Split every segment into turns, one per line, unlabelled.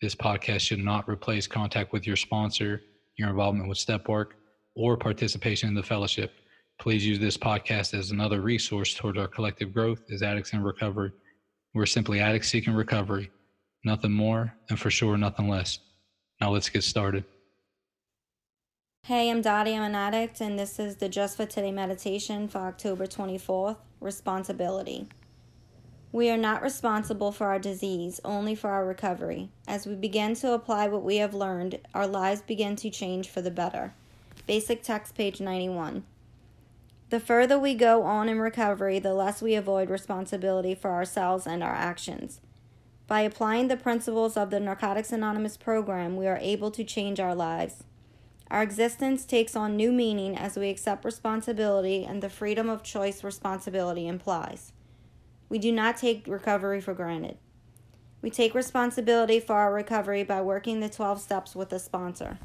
This podcast should not replace contact with your sponsor, your involvement with step work, or participation in the fellowship. Please use this podcast as another resource toward our collective growth as addicts in recovery. We're simply addicts seeking recovery, nothing more, and for sure, nothing less. Now let's get started.
Hey, I'm Dottie. I'm an addict, and this is the Just for Today meditation for October 24th Responsibility. We are not responsible for our disease, only for our recovery. As we begin to apply what we have learned, our lives begin to change for the better. Basic text, page 91. The further we go on in recovery, the less we avoid responsibility for ourselves and our actions. By applying the principles of the Narcotics Anonymous program, we are able to change our lives. Our existence takes on new meaning as we accept responsibility and the freedom of choice responsibility implies. We do not take recovery for granted. We take responsibility for our recovery by working the 12 steps with a sponsor.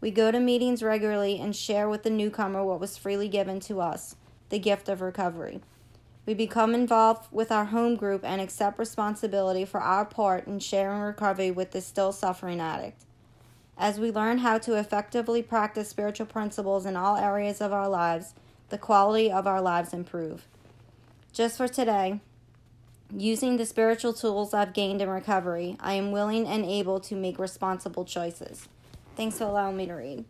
We go to meetings regularly and share with the newcomer what was freely given to us the gift of recovery. We become involved with our home group and accept responsibility for our part in sharing recovery with the still suffering addict. As we learn how to effectively practice spiritual principles in all areas of our lives, the quality of our lives improve. Just for today, using the spiritual tools I've gained in recovery, I am willing and able to make responsible choices. Thanks for allowing me to read.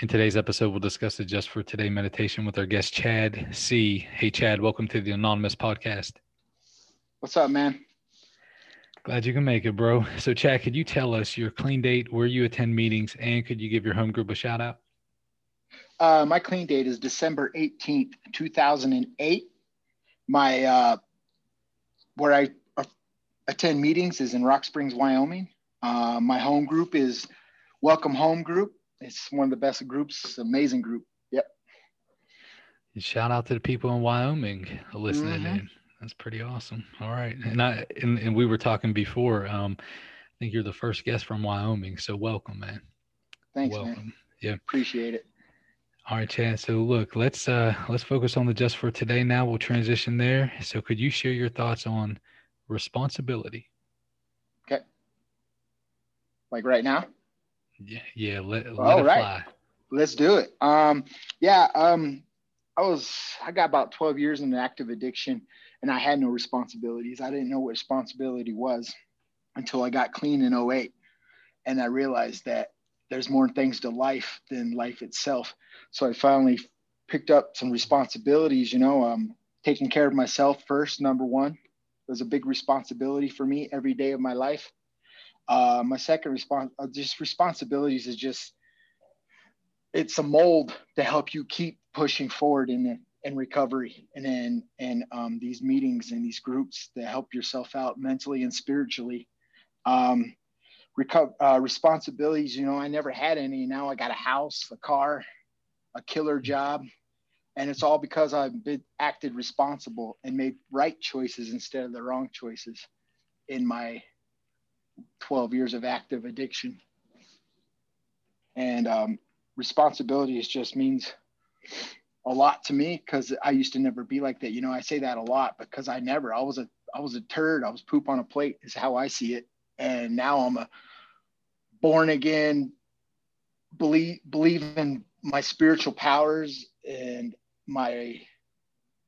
In today's episode, we'll discuss the Just for Today meditation with our guest, Chad C. Hey, Chad, welcome to the Anonymous Podcast.
What's up, man?
Glad you can make it, bro. So, Chad, could you tell us your clean date, where you attend meetings, and could you give your home group a shout out?
Uh, my clean date is December 18th, 2008. My, uh, where I uh, attend meetings is in Rock Springs, Wyoming. Uh, my home group is Welcome Home Group. It's one of the best groups, amazing group. Yep.
Shout out to the people in Wyoming listening mm-hmm. in. That's pretty awesome. All right. And I and, and we were talking before. Um, I think you're the first guest from Wyoming. So welcome, man.
Thanks, welcome. Man. Yeah. Appreciate it.
All right, Chad. So look, let's uh let's focus on the just for today now. We'll transition there. So could you share your thoughts on responsibility?
Okay. Like right now?
Yeah, yeah, let, let All right. Fly.
Let's do it. Um yeah, um I was I got about 12 years in active addiction and I had no responsibilities. I didn't know what responsibility was until I got clean in 08. And I realized that there's more things to life than life itself. So I finally picked up some responsibilities, you know, um, taking care of myself first, number one, was a big responsibility for me every day of my life. Uh, my second response, uh, just responsibilities is just, it's a mold to help you keep pushing forward in and recovery and then and um, these meetings and these groups to help yourself out mentally and spiritually um, reco- uh, responsibilities you know i never had any now i got a house a car a killer job and it's all because i've been acted responsible and made right choices instead of the wrong choices in my 12 years of active addiction and um, responsibility is just means a lot to me because I used to never be like that. You know, I say that a lot because I never, I was a, I was a turd. I was poop on a plate is how I see it. And now I'm a born again, believe, believe in my spiritual powers and my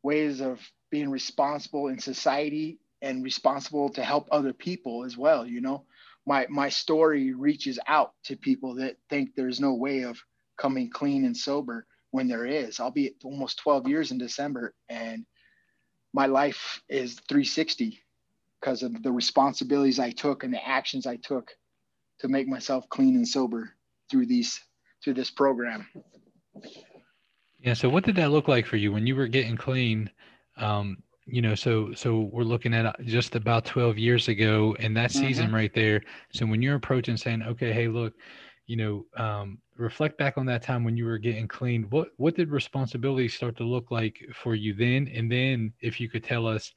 ways of being responsible in society and responsible to help other people as well. You know, my, my story reaches out to people that think there's no way of coming clean and sober when there is. I'll be almost 12 years in December and my life is 360 because of the responsibilities I took and the actions I took to make myself clean and sober through these through this program.
Yeah. So what did that look like for you when you were getting clean? Um, you know, so so we're looking at uh, just about 12 years ago in that season
Mhm.
right there. So when you're approaching saying, okay, hey, look, you know, um, reflect back on that time when you were getting clean. What what did responsibility start to look like for you then? And then if you could tell us,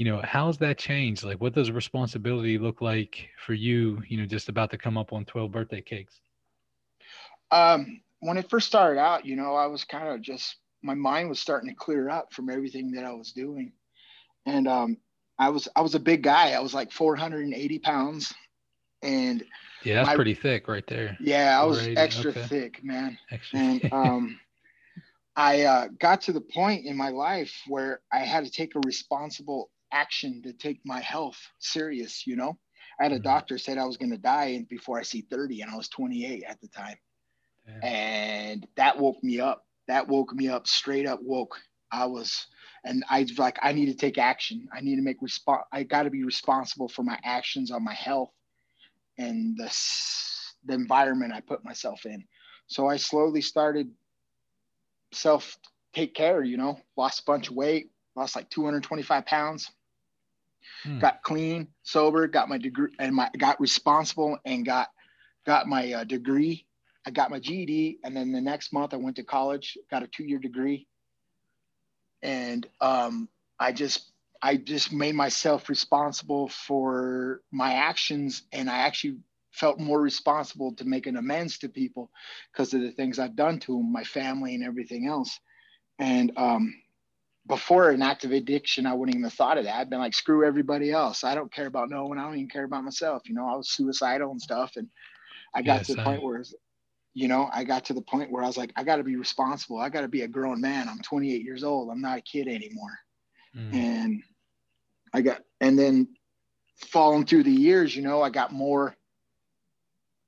you know, how's that changed? Like what does responsibility look like for you, you know, just about to come up on 12 birthday cakes?
Um, when it first started out, you know, I was kind of just my mind was starting to clear up from everything that I was doing, and um, I was I was a big guy. I was like 480 pounds, and
Yeah, that's
My-
pretty thick right there.
yeah, I was extra
okay.
thick, man.
Actually.
and um, I uh, got to the point in my life where I had to take a responsible action to take my health serious. You know, I had a
Mhm.
doctor said I was going to die before I see 30, and I was 28 at the time,
Damn.
and that woke me up. That woke me up, straight up woke. I was, and I was like, I need to take action. I need to make response. I got to be responsible for my actions on my health and the the environment I put myself in. So I slowly started self take care, you know, lost a bunch of weight, lost like 225 pounds,
Hmm.
got clean, sober, got my degree and my got responsible and got got my uh, degree. I got my GED and then the next month I went to college, got a 2-year degree. And um I just I just made myself responsible for my actions and I actually felt more responsible to make an amends to people because of the things I've done to them, my family and everything else. And um, before an active addiction, I wouldn't even have thought of that. I'd been like, screw everybody else. I don't care about no one. I don't even care about myself. You know, I was suicidal and stuff. And I got
Yeah,
to the
same.
point where, you know, I got to the point where I was like, I got to be responsible. I got to be a grown man. I'm 28 years old. I'm not a kid anymore
Mm.
and I got and then falling through the years, you know, I got more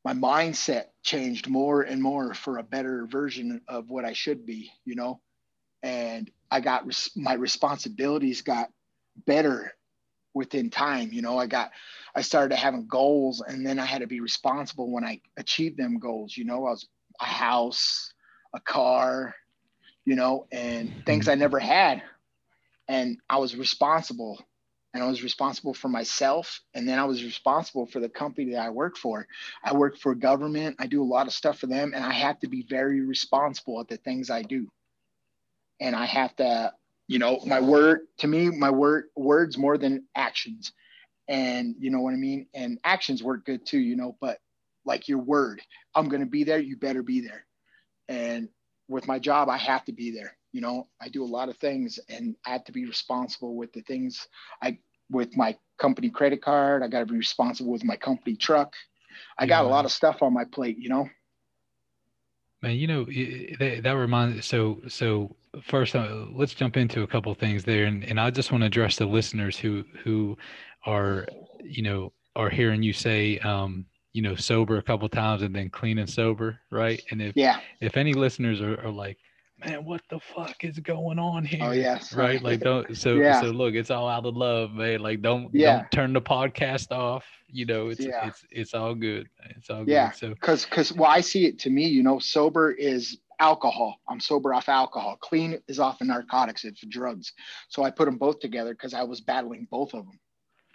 my mindset changed more and more for a better version of what I should be, you know. And I got res- my responsibilities got better within time, you know. I got I started having goals and then I had to be responsible when I achieved them goals, you know. I was a house, a car, you know, and things I mm-hmm. never had and I was responsible and I was responsible for myself and then I was responsible for the company that I work for. I work for government. I do a lot of stuff for them and I have to be very responsible at the things I do. And I have to, you know, my word to me, my word words more than actions. And you know what I mean? And actions work good too, you know, but like your word, I'm going to be there, you better be there. And with my job, I have to be there. You know, I do a lot of things and I have to be responsible with the things I with my company credit card. I got to be responsible with my company truck. I got a lot of stuff on my plate, you know.
Man, you know, that, that reminds so so first uh, let's jump into a couple things there and, and I just want to address the listeners who who are you know are hearing you say um you know sober a couple times and then clean and sober, right? And if
Yeah.
if any listeners are, are like, man, what the fuck is going on here?
Oh yes.
Right? Like don't so
Yeah.
so look, it's all out of love, man. Like don't
Yeah.
don't turn the podcast off. You know, it's
Yeah.
it's it's all good. It's all
Yeah.
good. So
Because because well, I see it to me, you know, sober is alcohol. I'm sober off alcohol. Clean is off of narcotics. It's drugs. So I put them both together because I was battling both of them.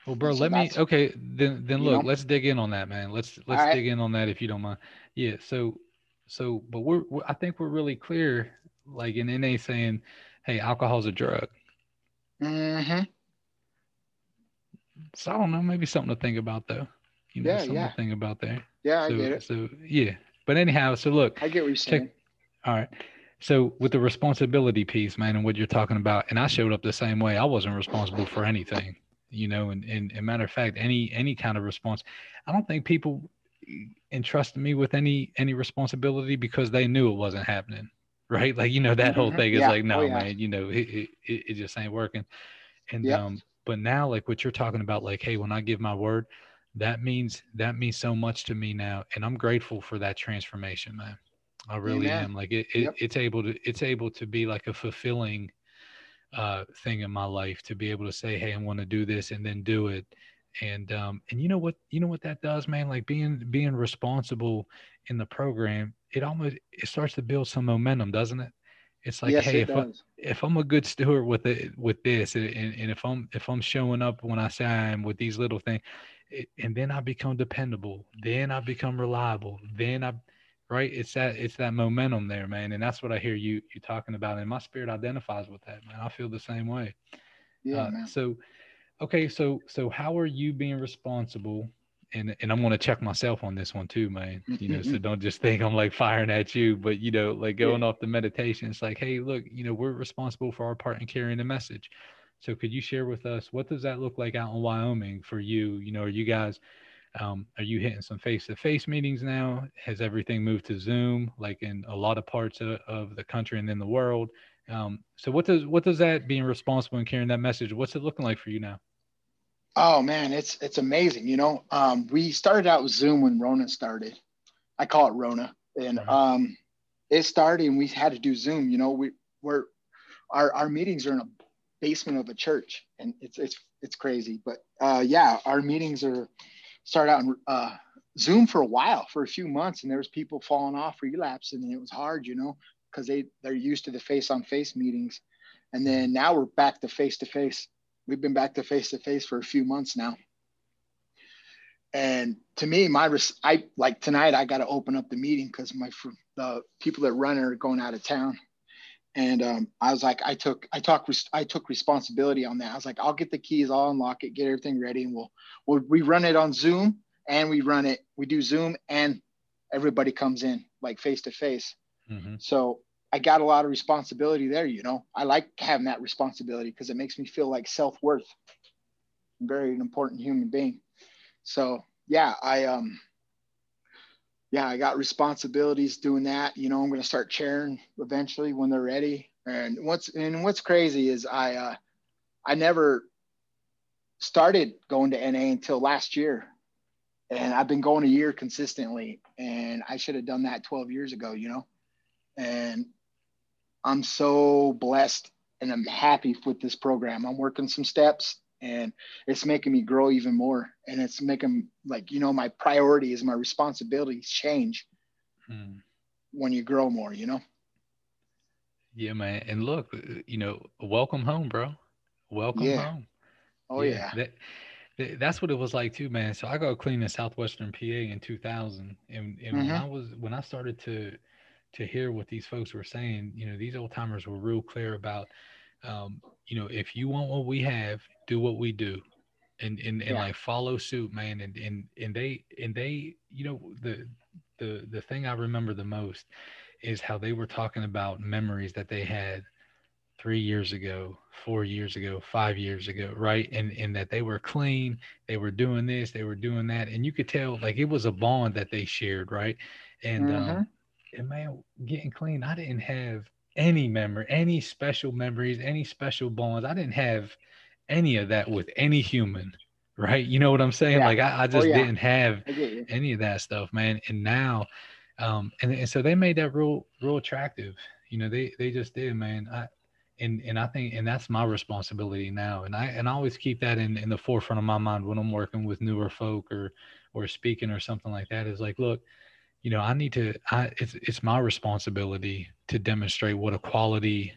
Well, bro,
so
let me. Okay, then then look,
know?
let's dig in on that, man. Let's let's dig in on that if you don't mind. Yeah. So so, but we're, we're I think we're really clear, like in NA saying, hey, alcohol's a drug.
Mm-hmm.
So I don't know, maybe something to think about though. You know,
Yeah,
something
yeah.
to think about there.
Yeah, I
so
get it.
so yeah. But anyhow, so look,
I get what you're
check-
saying.
All right. So with the responsibility piece, man, and what you're talking about, and I showed up the same way. I wasn't responsible for anything, you know, and and, and matter of fact, any any kind of response, I don't think people entrusted me with any any responsibility because they knew it wasn't happening, right? Like you know that whole
Mhm.
thing is
Yeah.
like,
Oh,
no,
yeah.
man, you know, it, it it it just ain't working. And
Yep.
um, but now like what you're talking about, like, hey, when I give my word, that means that means so much to me now, and I'm grateful for that transformation, man. I really
Amen.
am. Like it, it
Yep.
it's able to it's able to be like a fulfilling uh thing in my life to be able to say, hey, I want to do this and then do it. And um and you know what you know what that does, man? Like being being responsible in the program, it almost it starts to build some momentum, doesn't it? It's like,
yes,
hey,
it
if I, if I'm a good steward with it with this, and, and if I'm if I'm showing up when I say I am with these little things, it, and then I become dependable, then I become reliable, then I right? It's that it's that momentum there man and that's what i hear you you talking about and my spirit identifies with that man. I feel the same way. Yeah uh, so okay so so how are you being responsible? And and i'm going to check myself on this one too man you know so don't just think i'm like firing at you but you know like going yeah. off the meditation it's like hey look you know we're responsible for our part in carrying the message. So could you share with us what does that look like out in wyoming for you? You know are you guys um, are you hitting some face-to-face meetings now? Has everything moved to Zoom, like in a lot of parts of, of the country and in the world? Um, so what does what does that being responsible and carrying that message? What's it looking like for you now?
Oh man, it's it's amazing. You know, um, we started out with Zoom when Rona started. I call it Rona, and um, it started and we had to do Zoom. You know, we we're our our meetings are in a basement of a church, and it's it's it's crazy. But uh, yeah, our meetings are started out in uh, Zoom for a while, for a few months, and there was people falling off, relapsing, and it was hard, you know, because they they're used to the face-on-face meetings, and then now we're back to face-to-face. We've been back to face-to-face for a few months now, and to me, my res- I like tonight I got to open up the meeting because my the people that run it are going out of town, and um, I was like, I took, I talk, I took responsibility on that. I was like, I'll get the keys, I'll unlock it, get everything ready, and we'll, we'll we run it on Zoom, and we run it, we do Zoom, and everybody comes in like face to face. So I got a lot of responsibility there. You know, I like having that responsibility because it makes me feel like self worth. Very important human being. So yeah, I um, yeah, I got responsibilities doing that. You know, I'm going to start chairing eventually when they're ready. And what's and what's crazy is I uh, I never started going to NA until last year, and I've been going a year consistently. And I should have done that 12 years ago, you know. And I'm so blessed and I'm happy with this program. I'm working some steps and it's making me grow even more and it's making like you know my priorities my responsibilities change hmm. when you grow more you know
yeah man and look uh, you know welcome home bro welcome yeah. home
oh yeah, yeah.
That, that's what it was like too man so i got clean in southwestern pa in 2000 and, and mm-hmm. when i was when i started to to hear what these folks were saying you know these old timers were real clear about um, you know, if you want what we have, do what we do. And and, and yeah. like follow suit, man. And and and they and they, you know, the the the thing I remember the most is how they were talking about memories that they had three years ago, four years ago, five years ago, right? And and that they were clean, they were doing this, they were doing that, and you could tell like it was a bond that they shared, right? And mm-hmm. um, and man, getting clean, I didn't have any memory, any special memories, any special bonds. I didn't have any of that with any human, right? You know what I'm saying? Yeah. Like I, I oh, just oh, yeah. didn't have any of that stuff, man. And now, um, and, and so they made that real, real attractive. You know, they they just did, man. I and and I think and that's my responsibility now. And I and I always keep that in in the forefront of my mind when I'm working with newer folk or or speaking or something like that. Is like, look, you know, I need to. I it's it's my responsibility to demonstrate what a quality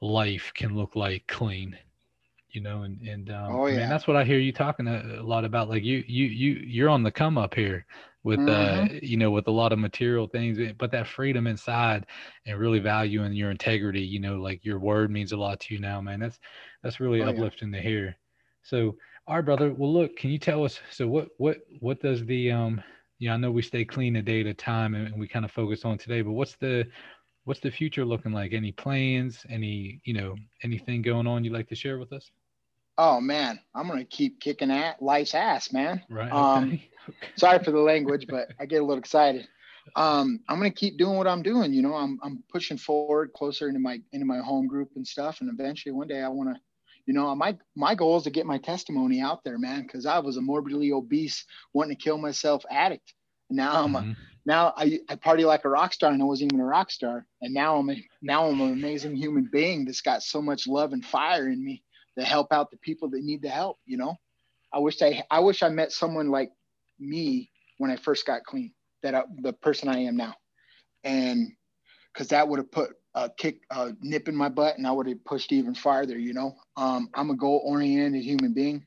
life can look like clean you know and and um, oh, yeah. that's what i hear you talking a, a, lot about like you you you you're on the come up here with uh, mm-hmm. uh you know with a lot of material things eh, but that freedom inside and really valuing your integrity you know like your word means a lot to you now man that's that's really oh, uplifting yeah. to hear so all right brother well look can you tell us so what what what does the um yeah i know we stay clean a day at a time and, and we kind of focus on today but what's the what's the future looking like? Any plans? Any you know anything going on you'd like to share with us?
Oh man, I'm gonna keep kicking at life's ass, man.
Right. Um,
sorry for the language, but I get a little excited. Um, I'm gonna keep doing what I'm doing. You know, I'm I'm pushing forward closer into my into my home group and stuff, and eventually one day I want to. You know, my my goal is to get my testimony out there, man, because I was a morbidly obese, wanting to kill myself addict. Now I'm mm-hmm. a now I, I party like a rock star and I wasn't even a rock star. And now I'm a, now I'm an amazing human being that's got so much love and fire in me to help out the people that need the help. You know, I wish I, I wish I met someone like me when I first got clean, that I, the person I am now. And cause that would have put a kick, a nip in my butt, and I would have pushed even farther. You know, um, I'm a goal oriented human being.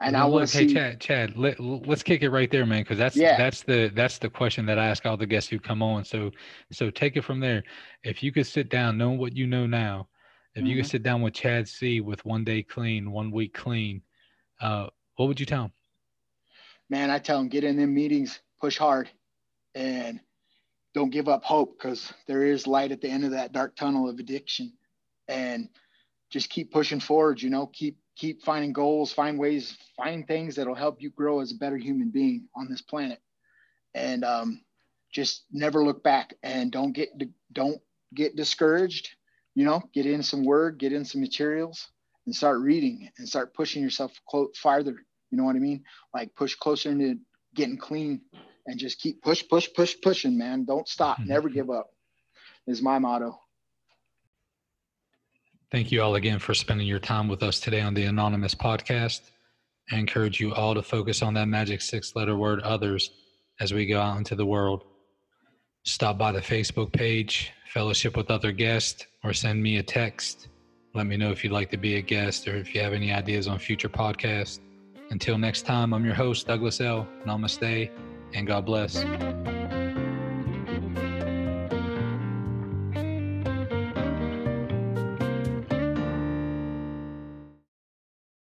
And well, I want to hey, see, Chad, Chad, let, let's kick it right there, man, because that's yeah. that's the that's the question that I ask all the guests who come on. So so take it from there. If you could sit down, knowing what you know now, if mm-hmm. you could mm-hmm. sit down with Chad C with one day clean, one week clean, uh, what would you tell him?
Man, I tell him get in them meetings, push hard, and don't give up hope because there is light at the end of that dark tunnel of addiction, and just keep pushing forward. You know, keep keep finding goals, find ways, find things that'll help you grow as a better human being on this planet, and um, just never look back and don't get don't get discouraged you know, get in some word, get in some materials and start reading and start pushing yourself clo- farther. You know what I mean? Like push closer into getting clean and just keep push, push, push, pushing, man. Don't stop. Mm-hmm. Never give up is my motto.
Thank you all again for spending your time with us today on the Anonymous podcast. I encourage you all to focus on that magic six letter word others as we go out into the world. Stop by the Facebook page, fellowship with other guests, or send me a text. Let me know if you'd like to be a guest or if you have any ideas on future podcasts. Until next time, I'm your host, Douglas L. Namaste, and God bless.